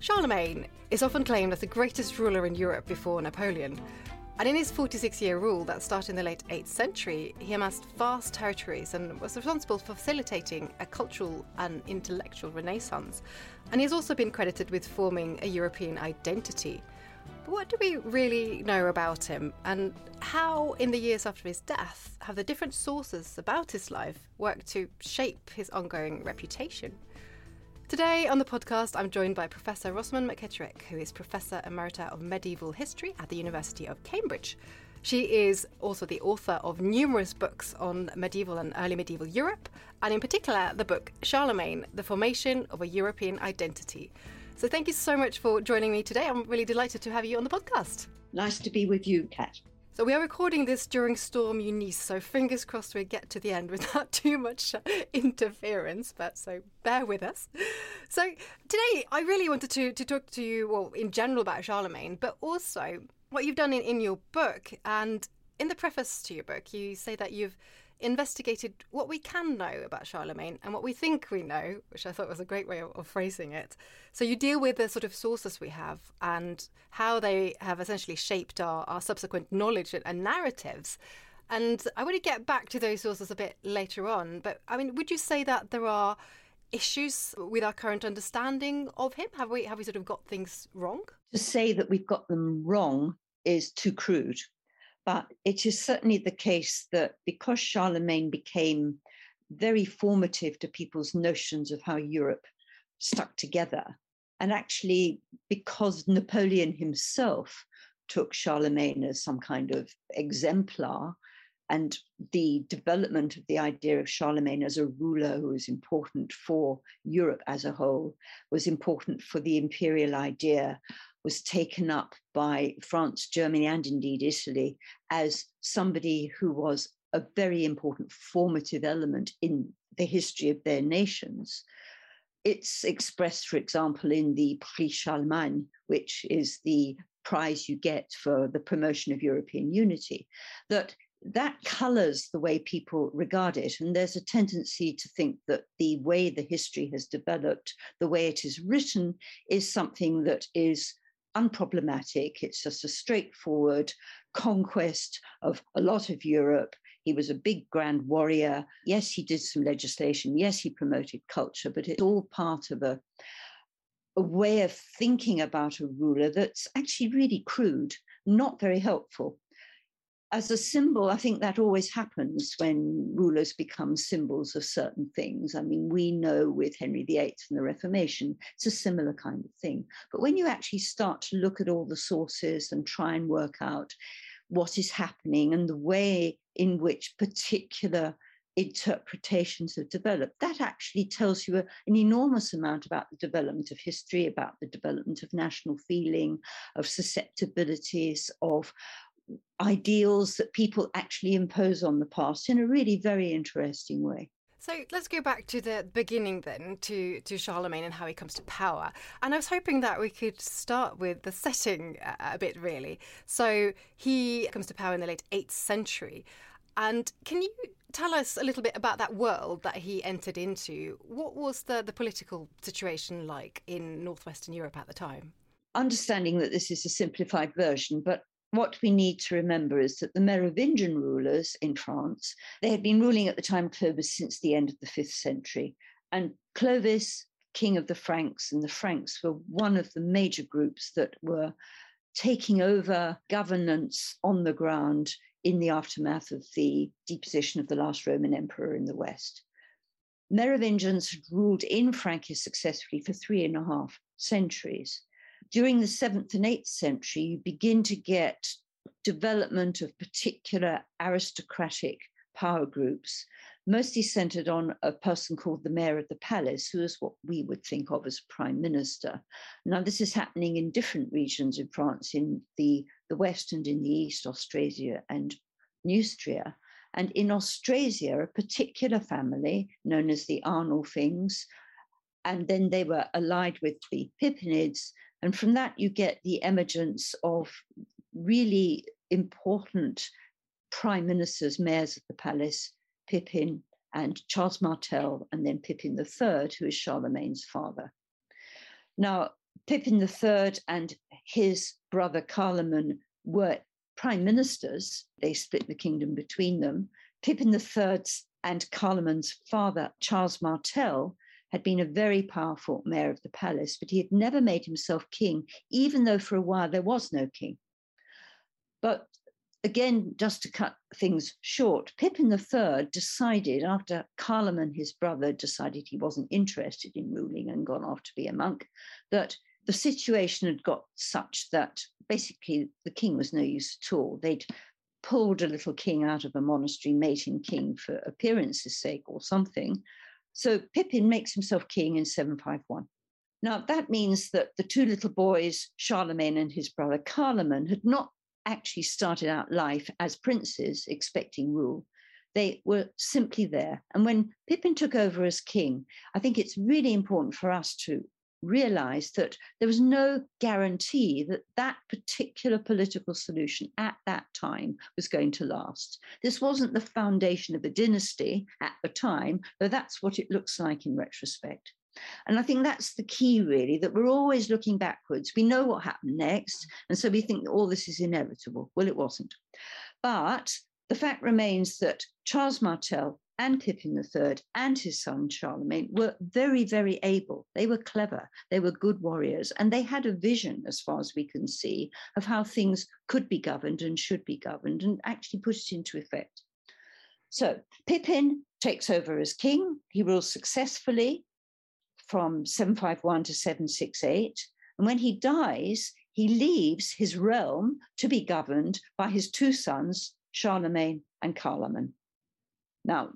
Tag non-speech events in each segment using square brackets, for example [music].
Charlemagne is often claimed as the greatest ruler in Europe before Napoleon. And in his 46 year rule that started in the late 8th century, he amassed vast territories and was responsible for facilitating a cultural and intellectual renaissance. And he has also been credited with forming a European identity. But what do we really know about him, and how, in the years after his death, have the different sources about his life worked to shape his ongoing reputation? Today on the podcast, I'm joined by Professor Rosamond McKitterick, who is Professor Emerita of Medieval History at the University of Cambridge. She is also the author of numerous books on medieval and early medieval Europe, and in particular, the book Charlemagne The Formation of a European Identity. So, thank you so much for joining me today. I'm really delighted to have you on the podcast. Nice to be with you, Cat. So we are recording this during Storm Eunice, so fingers crossed we get to the end without [laughs] too much uh, interference, but so bear with us. So today I really wanted to, to talk to you, well, in general about Charlemagne, but also what you've done in, in your book. And in the preface to your book, you say that you've investigated what we can know about Charlemagne and what we think we know, which I thought was a great way of, of, phrasing it. So you deal with the sort of sources we have and how they have essentially shaped our, our subsequent knowledge and, and narratives. And I want to get back to those sources a bit later on. But I mean, would you say that there are issues with our current understanding of him? Have we have we sort of got things wrong? To say that we've got them wrong is too crude. But it is certainly the case that because Charlemagne became very formative to people's notions of how Europe stuck together, and actually because Napoleon himself took Charlemagne as some kind of exemplar, and the development of the idea of Charlemagne as a ruler who was important for Europe as a whole was important for the imperial idea was taken up by France, Germany, and indeed Italy as somebody who was a very important formative element in the history of their nations. It's expressed, for example, in the Prix Charlemagne, which is the prize you get for the promotion of European unity, that that colors the way people regard it. And there's a tendency to think that the way the history has developed, the way it is written, is something that is unproblematic. It's just a straightforward conquest of a lot of Europe. He was a big grand warrior. Yes, he did some legislation. Yes, he promoted culture, but it's all part of a, a way of thinking about a ruler that's actually really crude, not very helpful as a symbol, I think that always happens when rulers become symbols of certain things. I mean, we know with Henry VIII and the Reformation, it's a similar kind of thing. But when you actually start to look at all the sources and try and work out what is happening and the way in which particular interpretations have developed, that actually tells you an enormous amount about the development of history, about the development of national feeling, of susceptibilities, of ideals that people actually impose on the past in a really very interesting way. So let's go back to the beginning then, to, to Charlemagne and how he comes to power. And I was hoping that we could start with the setting a, bit, really. So he comes to power in the late 8th century. And can you tell us a little bit about that world that he entered into? What was the, the political situation like in northwestern Europe at the time? Understanding that this is a simplified version, but what we need to remember is that the Merovingian rulers in France, they had been ruling at the time Clovis since the end of the fifth century. And Clovis, king of the Franks, and the Franks were one of the major groups that were taking over governance on the ground in the aftermath of the deposition of the last Roman emperor in the West. Merovingians had ruled in Francia successfully for three and a half centuries. During the seventh and eighth century, you begin to get development of particular aristocratic power groups, mostly centered on a person called the mayor of the palace, who is what we would think of as prime minister. Now, this is happening in different regions in France, in the, the west and in the east, Austrasia and Neustria. And in Austrasia, a particular family known as the Arnulfings, and then they were allied with the Pippinids. And from that, you get the emergence of really important prime ministers, mayors of the palace, Pippin and Charles Martel, and then Pippin III, who is Charlemagne's father. Now, Pippin III and his brother Carloman were prime ministers. They split the kingdom between them. Pippin III and Carloman's father, Charles Martel, had been a very powerful mayor of the palace, but he had never made himself king, even though for a while there was no king. But again, just to cut things short, Pippin III decided, after Carloman, his brother, decided he wasn't interested in ruling and gone off to be a monk, that the situation had got such that basically the king was no use at all. They'd pulled a little king out of a monastery, made him king for appearance's sake or something. So Pippin makes himself king in 751. Now, that means that the two little boys, Charlemagne and his brother Carloman, had not actually started out life as princes expecting rule. They were simply there. And when Pippin took over as king, I think it's really important for us to realize that there was no guarantee that that particular political solution at that time was going to last. This wasn't the foundation of a dynasty at the time, though that's what it looks like in retrospect. And I think that's the key, really, that we're always looking backwards. We know what happened next. And so we think all this is inevitable. Well, it wasn't. But the fact remains that Charles Martel and Pippin III and his son Charlemagne were very, very able. They were clever, they were good warriors, and they had a vision, as far as we can see, of how things could be governed and should be governed and actually put it into effect. So Pippin takes over as king. He rules successfully from 751 to 768. And when he dies, he leaves his realm to be governed by his two sons, Charlemagne and Carloman. Now,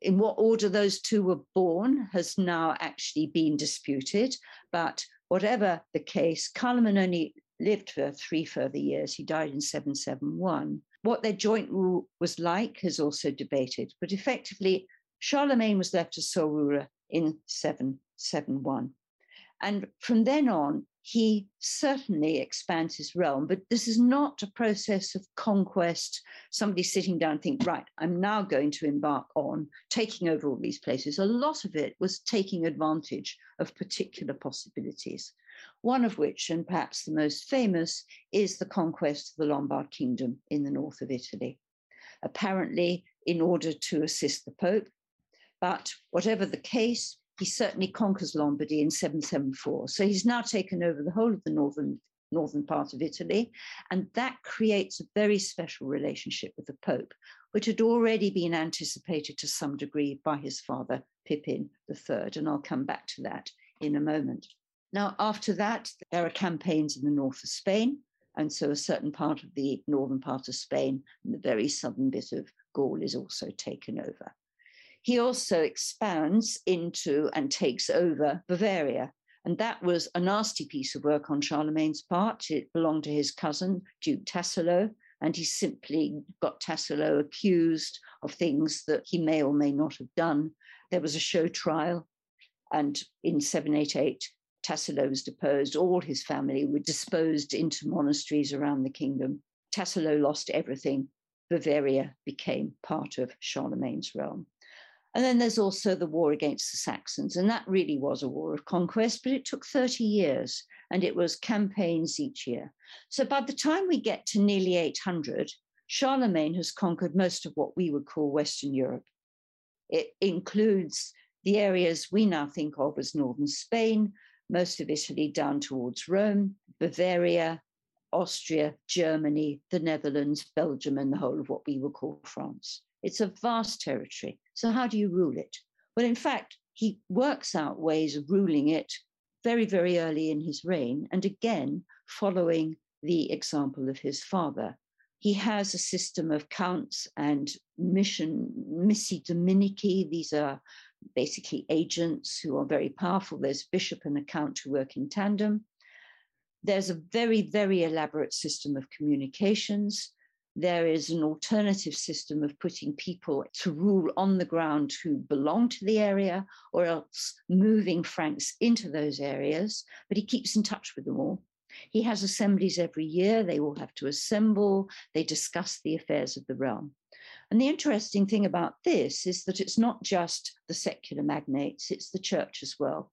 in what order those two were born has now actually been disputed, but whatever the case, Carloman only lived for three further years. He died in 771. What their joint rule was like is also debated, but effectively, Charlemagne was left as sole ruler in 771. And from then on, he certainly expands his realm, but this is not a process of conquest, somebody sitting down think, right, I'm now going to embark on taking over all these places. A lot of it was taking advantage of particular possibilities, one of which, and perhaps the most famous, is the conquest of the Lombard kingdom in the north of Italy. Apparently, in order to assist the Pope, but whatever the case, he certainly conquers Lombardy in 774. So he's now taken over the whole of the northern northern part of Italy, and that creates a very special relationship with the Pope, which had already been anticipated to some degree by his father Pippin III, and I'll come back to that in a moment. Now, after that, there are campaigns in the north of Spain, and so a certain part of the northern part of Spain and the very southern bit of Gaul is also taken over. He also expands into and takes over Bavaria. And that was a nasty piece of work on Charlemagne's part. It belonged to his cousin, Duke Tassilo, and he simply got Tassilo accused of things that he may or may not have done. There was a show trial, and in 788, Tassilo was deposed. All his family were disposed into monasteries around the kingdom. Tassilo lost everything. Bavaria became part of Charlemagne's realm. And then there's also the war against the Saxons. And that really was a war of conquest, but it took 30 years and it was campaigns each year. So by the time we get to nearly 800, Charlemagne has conquered most of what we would call Western Europe. It includes the areas we now think of as northern Spain, most of Italy down towards Rome, Bavaria, Austria, Germany, the Netherlands, Belgium, and the whole of what we would call France. It's a vast territory. So, how do you rule it? Well, in fact, he works out ways of ruling it very, very early in his reign, and again, following the example of his father. He has a system of counts and mission, missi dominici. These are basically agents who are very powerful. There's bishop and a count who work in tandem. There's a very, very elaborate system of communications. There is an alternative system of putting people to rule on the ground who belong to the area or else moving Franks into those areas, but he keeps in touch with them all. He has assemblies every year. They all have to assemble. They discuss the affairs of the realm. And the interesting thing about this is that it's not just the secular magnates, it's the church as well.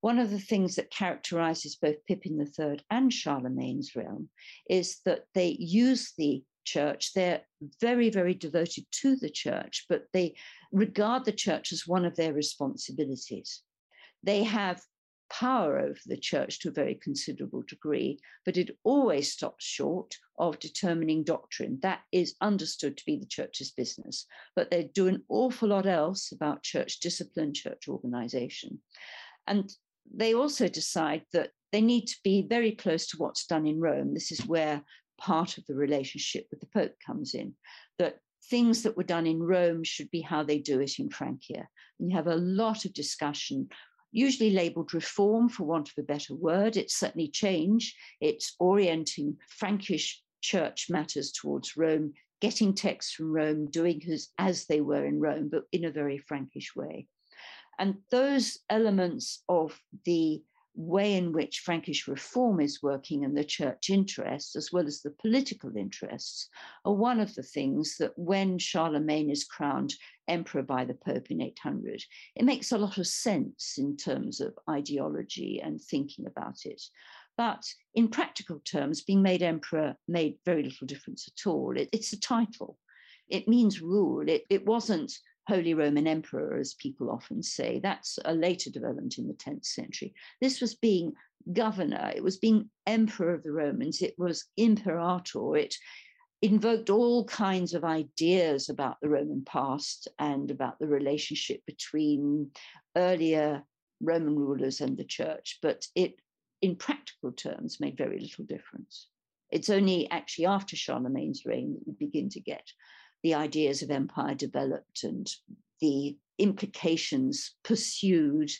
One of the things that characterizes both Pippin III and Charlemagne's realm is that they use the church. They're very, very devoted to the church, but they regard the church as one of their responsibilities. They have power over the church to a very considerable degree, but it always stops short of determining doctrine. That is understood to be the church's business. But they do an awful lot else about church discipline, church organization. And they also decide that they need to be very close to what's done in Rome. This is where part of the relationship with the Pope comes in, that things that were done in Rome should be how they do it in Francia. And you have a lot of discussion usually labeled reform for want of a better word. It's certainly change. It's orienting Frankish church matters towards Rome, getting texts from Rome, doing as, as they were in Rome, but in a very Frankish way. And those elements of the way in which Frankish reform is working and the church interests, as well as the political interests, are one of the things that when Charlemagne is crowned emperor by the Pope in 800, it makes a lot of sense in terms of ideology and thinking about it. But in practical terms, being made emperor made very little difference at all. It, it's a title, it means rule. It, it wasn't Holy Roman Emperor, as people often say. That's a later development in the 10th century. This was being governor, it was being emperor of the Romans, it was imperator. It invoked all kinds of ideas about the Roman past and about the relationship between earlier Roman rulers and the church, but it, in practical terms, made very little difference. It's only actually after Charlemagne's reign that we begin to get the ideas of empire developed and the implications pursued,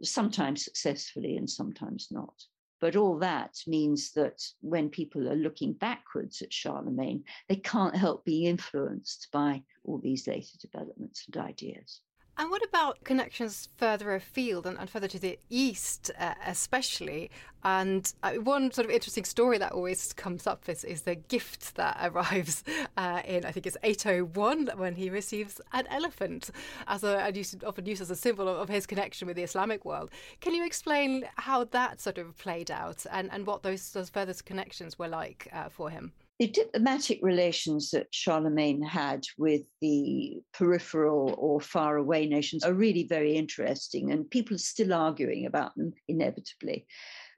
sometimes successfully and sometimes not. But all that means that when people are looking backwards at Charlemagne, they can't help being influenced by all these later developments and ideas. And what about connections further afield and, and further to the east, uh, especially? And uh, one sort of interesting story that always comes up is, is the gift that [laughs] arrives uh, in, I think it's 801, when he receives an elephant, as a, and used, often used as a symbol of, of, his connection with the Islamic world. Can you explain how that sort of played out and, and what those, those further connections were like uh, for him? The diplomatic relations that Charlemagne had with the peripheral or faraway nations are really very interesting, and people are still arguing about them inevitably.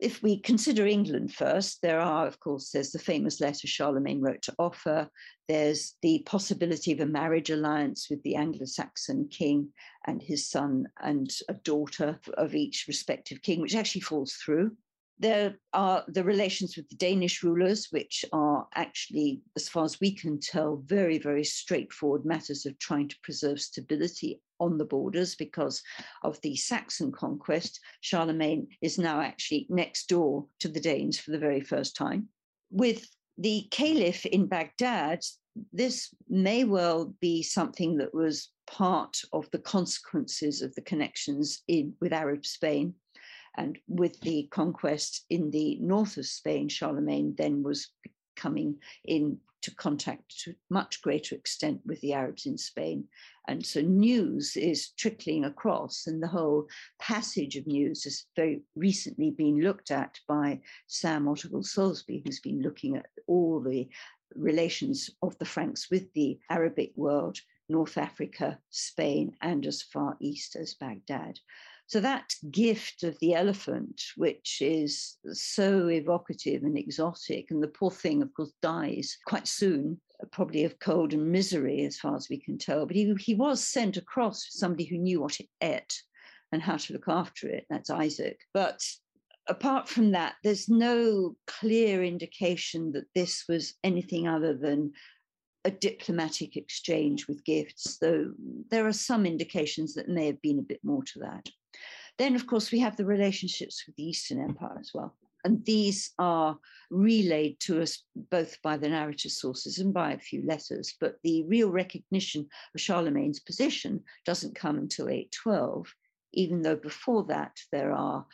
If we consider England first, there are, of course, there's the famous letter Charlemagne wrote to Offa. There's the possibility of a marriage alliance with the Anglo Saxon king and his son and a daughter of each respective king, which actually falls through. There are the relations with the Danish rulers, which are actually, as far as we can tell, very, very straightforward matters of trying to preserve stability on the borders because of the Saxon conquest. Charlemagne is now actually next door to the Danes for the very first time. With the caliph in Baghdad, this may well be something that was part of the consequences of the connections in, with Arab Spain and with the conquest in the north of Spain, Charlemagne then was coming into contact to much greater extent with the Arabs in Spain. And so news is trickling across, and the whole passage of news has very recently been looked at by Sam Ottewill-Soulsby, who's been looking at all the relations of the Franks with the Arabic world, North Africa, Spain, and as far east as Baghdad. So that gift of the elephant, which is so evocative and exotic, and the poor thing, of course, dies quite soon, probably of cold and misery, as far as we can tell. But he, he was sent across somebody who knew what it ate and how to look after it. That's Isaac. But apart from that, there's no clear indication that this was anything other than a diplomatic exchange with gifts, though there are some indications that may have been a bit more to that. Then, of course, we have the relationships with the Eastern Empire as well. And these are relayed to us both by the narrative sources and by a few letters. But the real recognition of Charlemagne's position doesn't come until 812, even though before that there are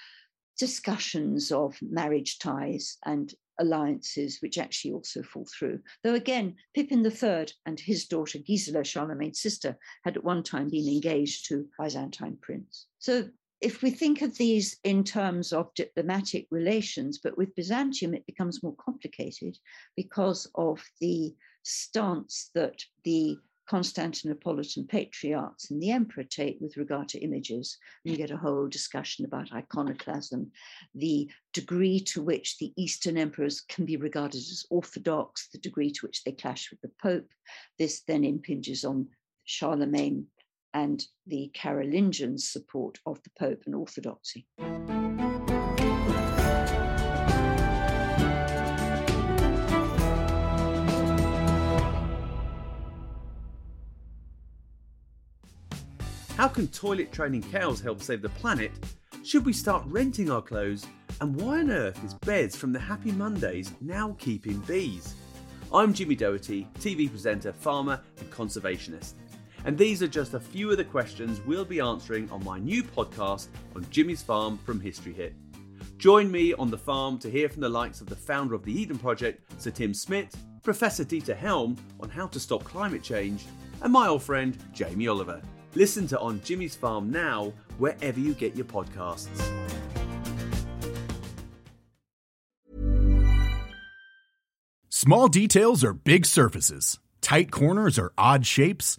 discussions of marriage ties and alliances which actually also fall through. Though again, Pippin III and his daughter Gisela, Charlemagne's sister, had at one time been engaged to Byzantine prince. So if we think of these in terms of diplomatic relations, but with Byzantium, it becomes more complicated because of the stance that the Constantinopolitan patriarchs and the emperor take with regard to images. And you get a whole discussion about iconoclasm, the degree to which the Eastern emperors can be regarded as orthodox, the degree to which they clash with the Pope. This then impinges on Charlemagne and the Carolingian support of the Pope and orthodoxy. How can toilet training cows help save the planet? Should we start renting our clothes? And why on earth is Bez from the Happy Mondays now keeping bees? I'm Jimmy Doherty, TV presenter, farmer, and conservationist. And these are just a few of the questions we'll be answering on my new podcast on Jimmy's Farm from History Hit. Join me on the farm to hear from the likes of the founder of the Eden Project, Sir Tim Smit, Professor Dieter Helm on how to stop climate change, and my old friend Jamie Oliver. Listen to On Jimmy's Farm now, wherever you get your podcasts. Small details are big surfaces, tight corners are odd shapes,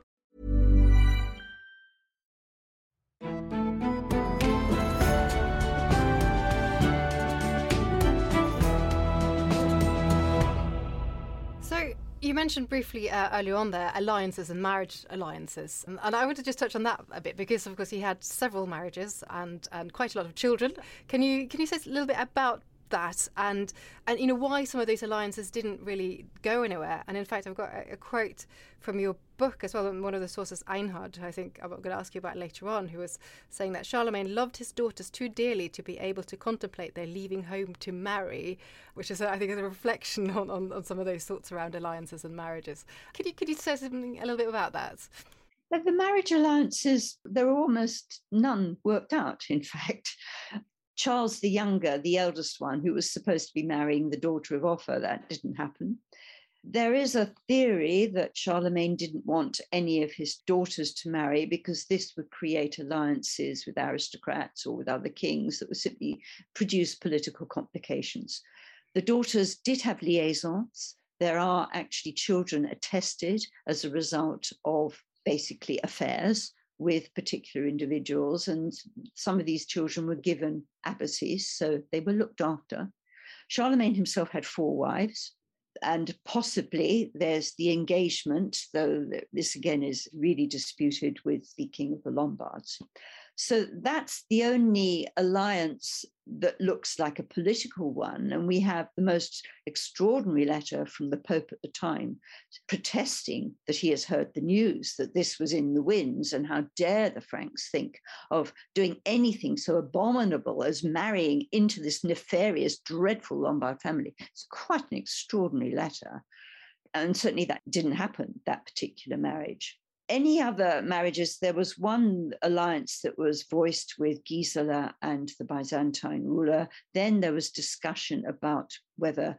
You mentioned briefly uh, earlier on there alliances and marriage alliances, and, and, I want to just touch on that a bit because, of course, he had several marriages and, and quite a lot of children. Can you can you say a little bit about that and and you know why some of these alliances didn't really go anywhere. And in fact, I've got a, a quote from your book as well. One of the sources, Einhard, I think I'm going to ask you about later on, who was saying that Charlemagne loved his daughters too dearly to be able to contemplate their leaving home to marry, which is, I think, is a reflection on, on, on some of those thoughts around alliances and marriages. Could you could you say something a little bit about that? The marriage alliances, there were almost none worked out, in [laughs] fact. Charles the Younger, the eldest one, who was supposed to be marrying the daughter of Offa, that didn't happen. There is a theory that Charlemagne didn't want any of his daughters to marry because this would create alliances with aristocrats or with other kings that would simply produce political complications. The daughters did have liaisons. There are actually children attested as a result of basically affairs with particular individuals, and some of these children were given abbacies, so they were looked after. Charlemagne himself had four wives and possibly there's the engagement, though this again is really disputed with the King of the Lombards. So that's the only alliance that looks like a political one. And we have the most extraordinary letter from the Pope at the time protesting that he has heard the news that this was in the winds and how dare the Franks think of doing anything so abominable as marrying into this nefarious, dreadful Lombard family. It's quite an extraordinary letter. And certainly that didn't happen, that particular marriage any other marriages, there was one alliance that was voiced with Gisela and the Byzantine ruler. Then there was discussion about whether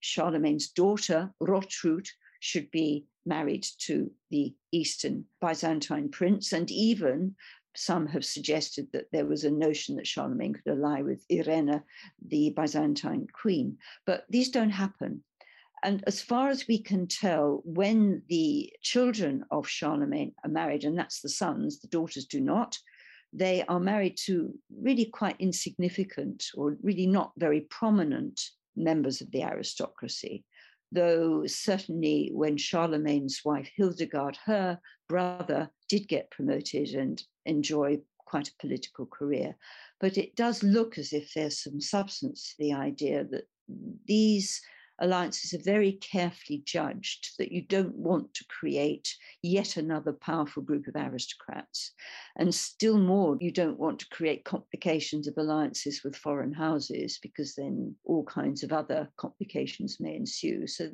Charlemagne's daughter, Rotrud, should be married to the Eastern Byzantine prince. And even some have suggested that there was a notion that Charlemagne could ally with Irene, the Byzantine queen. But these don't happen. And as far as we can tell, when the children of Charlemagne are married, and that's the sons, the daughters do not, they are married to really quite insignificant or really not very prominent members of the aristocracy. Though certainly when Charlemagne's wife Hildegard, her brother, did get promoted and enjoy quite a political career. But it does look as if there's some substance to the idea that these alliances are very carefully judged, that you don't want to create yet another powerful group of aristocrats. And still more, you don't want to create complications of alliances with foreign houses because then all kinds of other complications may ensue. So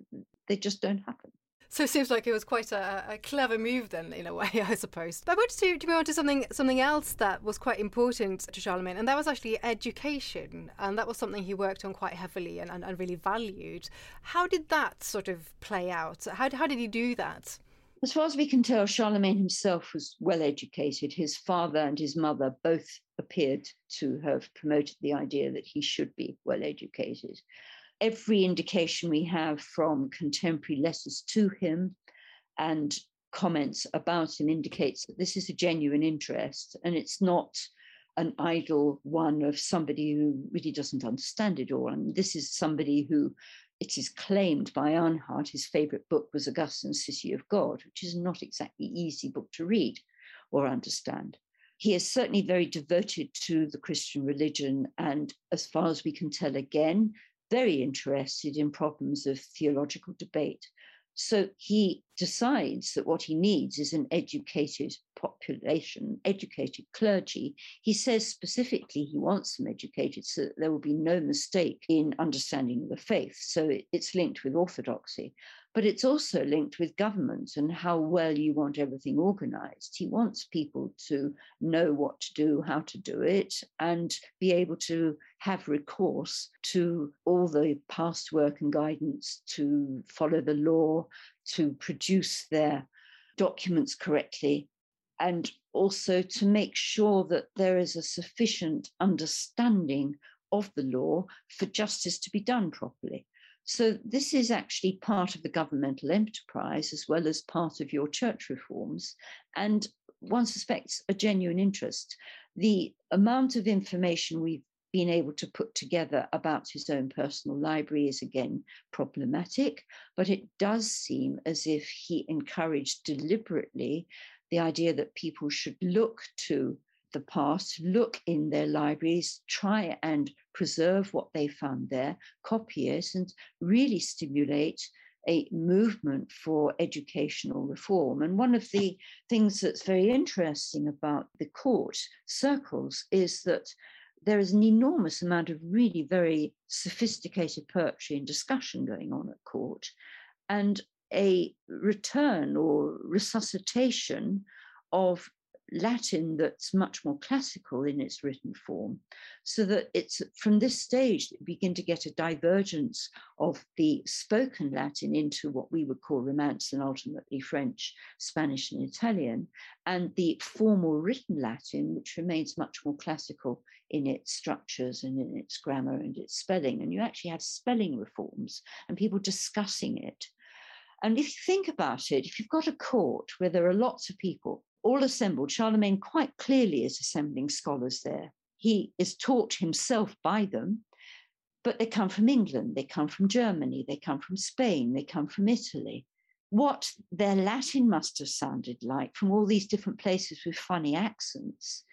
they just don't happen. So it seems like it was quite a, a, clever move, then, in a [laughs] way, I suppose. But I wanted to, to move on to something something else that was quite important to Charlemagne, and that was actually education, and that was something he worked on quite heavily and, and, and really valued. How did that sort of play out? How how did he do that? As far as we can tell, Charlemagne himself was well educated. His father and his mother both appeared to have promoted the idea that he should be well educated every indication we have from contemporary letters to him and comments about him indicates that this is a genuine interest and it's not an idle one of somebody who really doesn't understand it all. And this is somebody who it is claimed by Einhard his favorite book was Augustine's City of God, which is not exactly easy book to read or understand. He is certainly very devoted to the Christian religion, and as far as we can tell, again, very interested in problems of theological debate. So he decides that what he needs is an educated population, educated clergy. He says specifically he wants them educated so that there will be no mistake in understanding the faith. So it's linked with orthodoxy but it's also linked with government and how well you want everything organized. He wants people to know what to do, how to do it, and be able to have recourse to all the past work and guidance to follow the law, to produce their documents correctly, and also to make sure that there is a sufficient understanding of the law for justice to be done properly. So, this is actually part of the governmental enterprise as well as part of your church reforms. And one suspects a genuine interest. The amount of information we've been able to put together about his own personal library is again problematic, but it does seem as if he encouraged deliberately the idea that people should look to the past, look in their libraries, try and preserve what they found there, copy it, and really stimulate a movement for educational reform. And one of the things that's very interesting about the court circles is that there is an enormous amount of really very sophisticated poetry and discussion going on at court, and a return or resuscitation of Latin that's much more classical in its written form, so that it's from this stage that begin to get a divergence of the spoken Latin into what we would call Romance and ultimately French, Spanish, and Italian, and the formal written Latin, which remains much more classical in its structures and in its grammar and its spelling. And you actually have spelling reforms and people discussing it. And if you think about it, if you've got a court where there are lots of people all assembled. Charlemagne quite clearly is assembling scholars there. He is taught himself by them, but they come from England, they come from Germany, they come from Spain, they come from Italy. What their Latin must have sounded like from all these different places with funny accents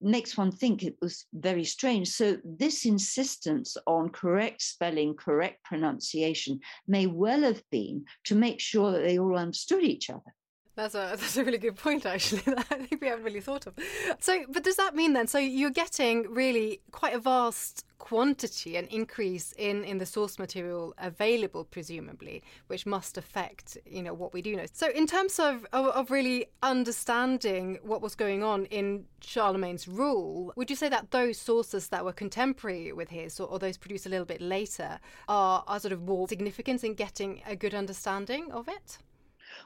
makes one think it was very strange. So, this insistence on correct spelling, correct pronunciation may well have been to make sure that they all understood each other. That's a [laughs] that's a really good point, actually. [laughs] That I think we haven't really thought of. So, but does that mean then? So you're getting really quite a vast quantity and increase in in the source material available, presumably, which must affect you know what we do know. So, in terms of of, of really understanding what was going on in Charlemagne's rule, would you say that those sources that were contemporary with his, or, or those produced a little bit later, are are sort of more significant in getting a good understanding of it?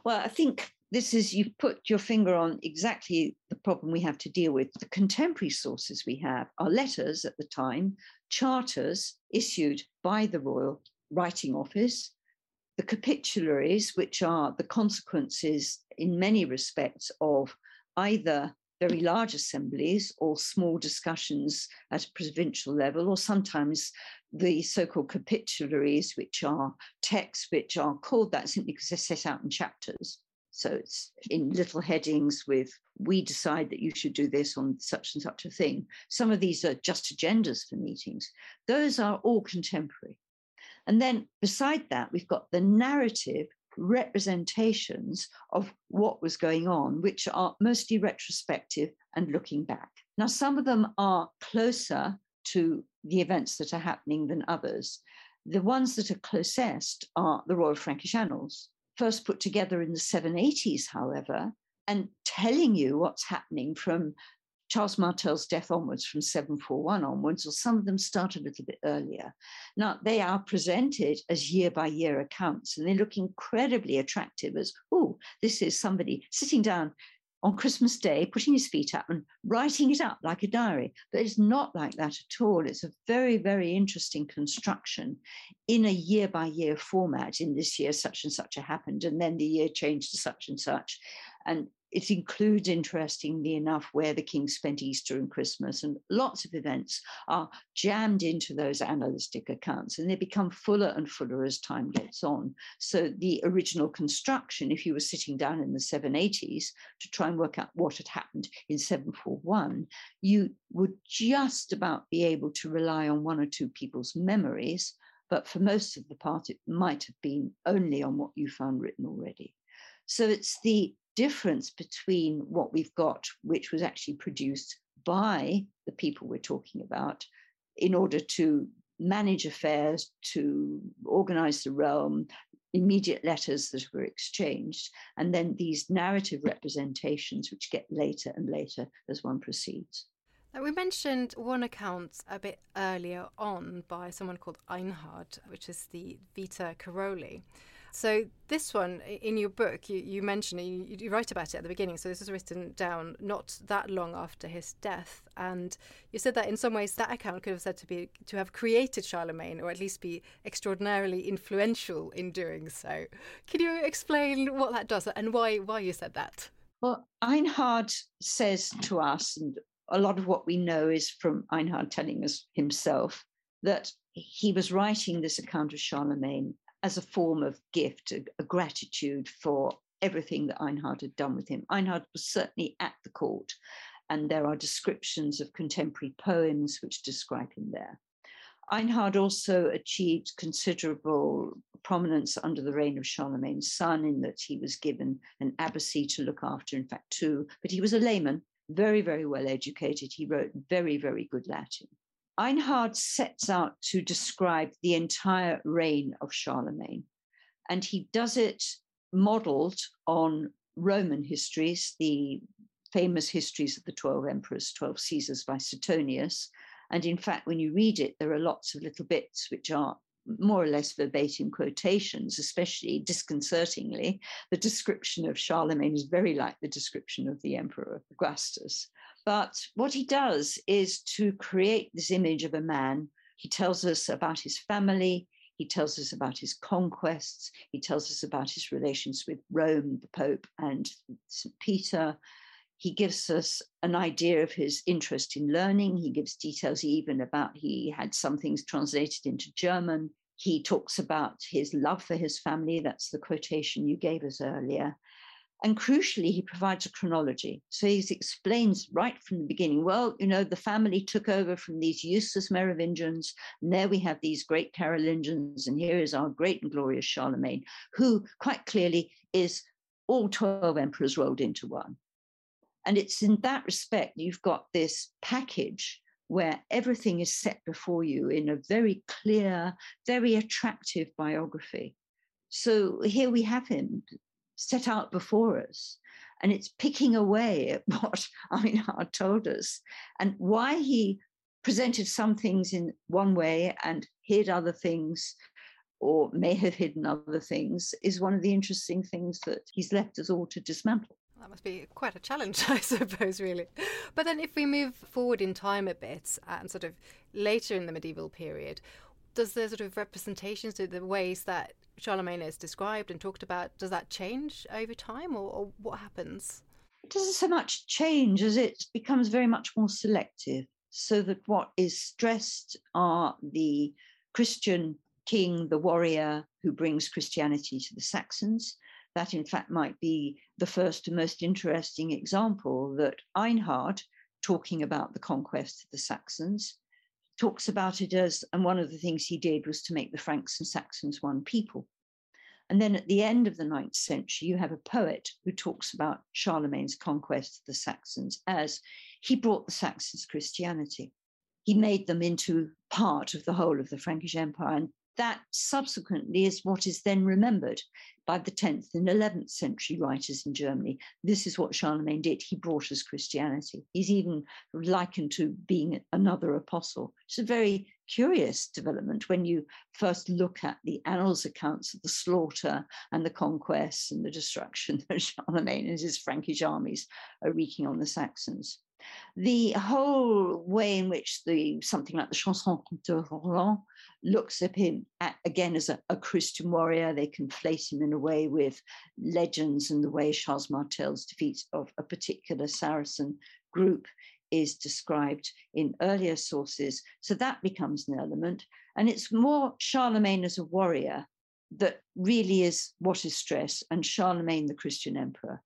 Well, I think this is you've put your finger on exactly the problem we have to deal with. The contemporary sources we have are letters at the time, charters issued by the Royal Writing Office, the capitularies, which are the consequences in many respects of either very large assemblies or small discussions at a provincial level, or sometimes the so called capitularies, which are texts which are called that simply because they're set out in chapters. So it's in little headings with, we decide that you should do this on such and such a thing. Some of these are just agendas for meetings. Those are all contemporary. And then beside that, we've got the narrative representations of what was going on, which are mostly retrospective and looking back. Now, some of them are closer to the events that are happening than others. The ones that are closest are the Royal Frankish Annals, first put together in the 780s, however, and telling you what's happening from Charles Martel's death onwards, from 741 onwards, or some of them start a little bit earlier. Now, they are presented as year by year accounts, and they look incredibly attractive as, oh, this is somebody sitting down on Christmas Day, putting his feet up and writing it up like a diary. But it's not like that at all. It's a very, very interesting construction in a year by year format. In this year, such and such happened, and then the year changed to such and such. And it includes, interestingly enough, where the king spent Easter and Christmas, and lots of events are jammed into those annalistic accounts, and they become fuller and fuller as time gets on. So, the original construction, if you were sitting down in the 780s to try and work out what had happened in 741, you would just about be able to rely on one or two people's memories. But for most of the part, it might have been only on what you found written already. So it's the difference between what we've got, which was actually produced by the people we're talking about, in order to manage affairs, to organize the realm, immediate letters that were exchanged, and then these narrative representations, which get later and later as one proceeds. We mentioned one account a bit earlier on by someone called Einhard, which is the Vita Caroli. So this one in your book, you, you mention it, you, you, write about it at the beginning. So this was written down not that long after his death, and you said that in some ways that account could have said to be to have created Charlemagne, or at least be extraordinarily influential in doing so. Can you explain what that does and why why you said that? Well, Einhard says to us, and a lot of what we know is from Einhard telling us himself that he was writing this account of Charlemagne as a form of gift, a, a gratitude for everything that Einhard had done with him. Einhard was certainly at the court, and there are descriptions of contemporary poems which describe him there. Einhard also achieved considerable prominence under the reign of Charlemagne's son, in that he was given an abbacy to look after, in fact, two, but he was a layman, very, very well educated. He wrote very, very good Latin. Einhard sets out to describe the entire reign of Charlemagne, and he does it modeled on Roman histories, the famous histories of the 12 emperors, 12 Caesars by Suetonius. And in fact, when you read it, there are lots of little bits which are more or less verbatim quotations, especially disconcertingly. The description of Charlemagne is very like the description of the Emperor Augustus. But what he does is to create this image of a man. He tells us about his family, he tells us about his conquests, he tells us about his relations with Rome, the Pope, and St. Peter. He gives us an idea of his interest in learning. He gives details even about he had some things translated into German. He talks about his love for his family. That's the quotation you gave us earlier. And crucially, he provides a chronology. So he explains right from the beginning well, you know, the family took over from these useless Merovingians. And there we have these great Carolingians. And here is our great and glorious Charlemagne, who quite clearly is all 12 emperors rolled into one. And it's in that respect, you've got this package where everything is set before you in a very clear, very attractive biography. So here we have him set out before us, and it's picking away at [laughs] what Einhard told us and why he presented some things in one way and hid other things or may have hidden other things is one of the interesting things that he's left us all to dismantle. That must be quite a challenge, [laughs] I suppose, really. But then, if we move forward in time a bit and sort of later in the medieval period, does the sort of representations, the ways that Charlemagne is described and talked about, does that change over time or, or what happens? It doesn't so much change as it becomes very much more selective, so that what is stressed are the Christian king, the warrior who brings Christianity to the Saxons, that, in fact, might be the first and most interesting example that Einhard, talking about the conquest of the Saxons, talks about it as, and one of the things he did was to make the Franks and Saxons one people. And then at the end of the ninth century, you have a poet who talks about Charlemagne's conquest of the Saxons as he brought the Saxons Christianity. He made them into part of the whole of the Frankish Empire and that subsequently is what is then remembered by the 10th and 11th century writers in Germany. This is what Charlemagne did. He brought us Christianity. He's even likened to being another apostle. It's a very curious development when you first look at the annals accounts of the slaughter and the conquests and the destruction [laughs] that Charlemagne and his Frankish armies are wreaking on the Saxons. The whole way in which the something like the Chanson de Roland looks at him at, again as a, a, Christian warrior, they conflate him in a way with legends and the way Charles Martel's defeat of a particular Saracen group is described in earlier sources. So that becomes an element. And it's more Charlemagne as a warrior that really is what is stressed, and Charlemagne, the Christian emperor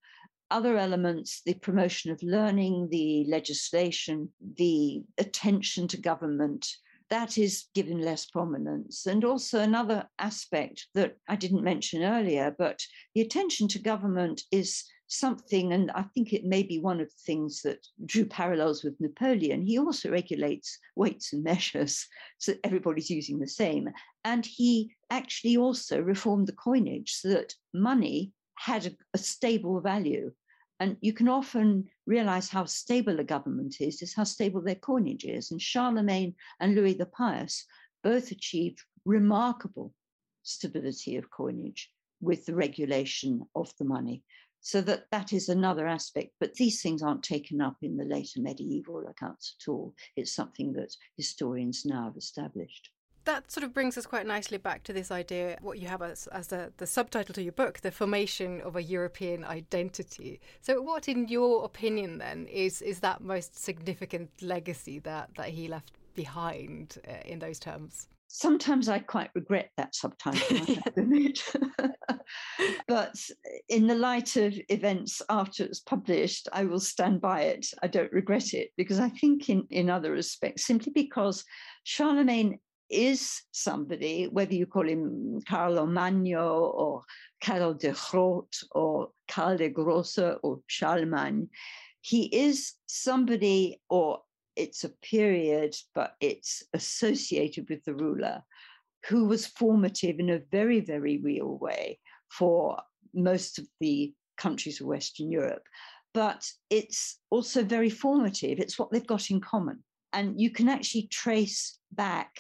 other elements, the promotion of learning, the legislation, the attention to government, that is given less prominence. And also another aspect that I didn't mention earlier, but the attention to government is something, and I think it may be one of the things that drew parallels with Napoleon. He also regulates weights and measures [laughs] so everybody's using the same. And he actually also reformed the coinage so that money had a, a stable value. And you can often realize how stable a government is, is how stable their coinage is. And Charlemagne and Louis the Pious both achieved remarkable stability of coinage with the regulation of the money. So that that is another aspect. But these things aren't taken up in the later medieval accounts at all. It's something that historians now have established that sort of brings us quite nicely back to this idea what you have as, as the, the subtitle to your book the formation of a european identity. So what in your opinion then is is that most significant legacy that that he left behind uh, in those terms? Sometimes I quite regret that subtitle, [laughs] but in the light of events after it's published, I will stand by it. I don't regret it because I think, in, in other respects, simply because Charlemagne is somebody, whether you call him Carlo Magno or Karl de Groot or Carl de Grosse or Charlemagne, he is somebody, or it's a period, but it's associated with the ruler who was formative in a very, very real way for most of the countries of Western Europe. but it's also very formative. It's what they've got in common. And you can actually trace back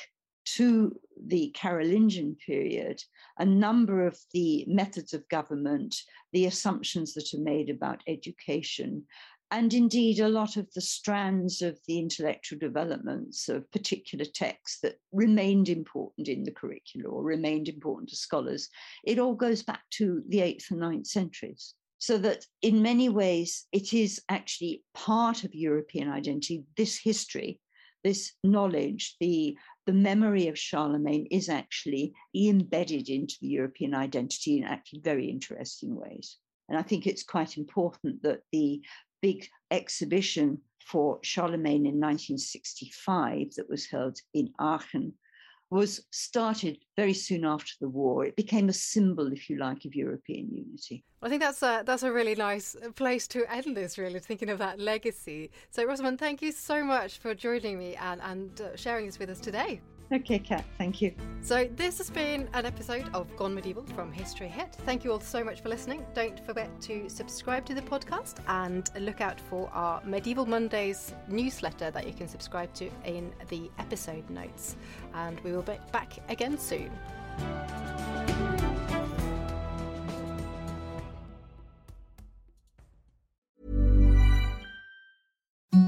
to the Carolingian period a number of the methods of government, the assumptions that are made about education, and indeed a lot of the strands of the intellectual developments of particular texts that remained important in the curricula or remained important to scholars. It all goes back to the eighth and ninth centuries. So that in many ways, it is actually part of European identity, this history, this knowledge, the, the memory of Charlemagne is actually embedded into the European identity in actually very interesting ways. And I think it's quite important that the big exhibition for Charlemagne in 1965 that was held in Aachen was started very soon after the war. It became a symbol, if you like, of European unity. I think that's a that's a really nice place to end this. Really, thinking of that legacy. So, Rosamond, thank you so much for joining me and and uh, sharing this with us today. Okay, Cat, thank you. So, this has been an episode of Gone Medieval from History Hit. Thank you all so much for listening. Don't forget to subscribe to the podcast and look out for our Medieval Mondays newsletter that you can subscribe to in the episode notes. And we will be back again soon.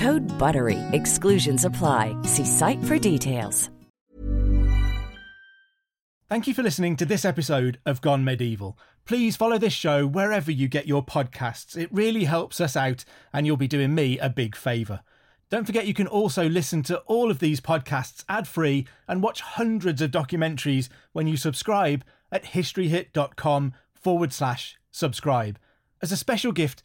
Code BUTTERY. Exclusions apply. See site for details. Thank you for listening to this episode of Gone Medieval. Please follow this show wherever you get your podcasts. It really helps us out, and you'll be doing me a big favour. Don't forget you can also listen to all of these podcasts ad free and watch hundreds of documentaries when you subscribe at historyhit.com forward slash subscribe. As a special gift,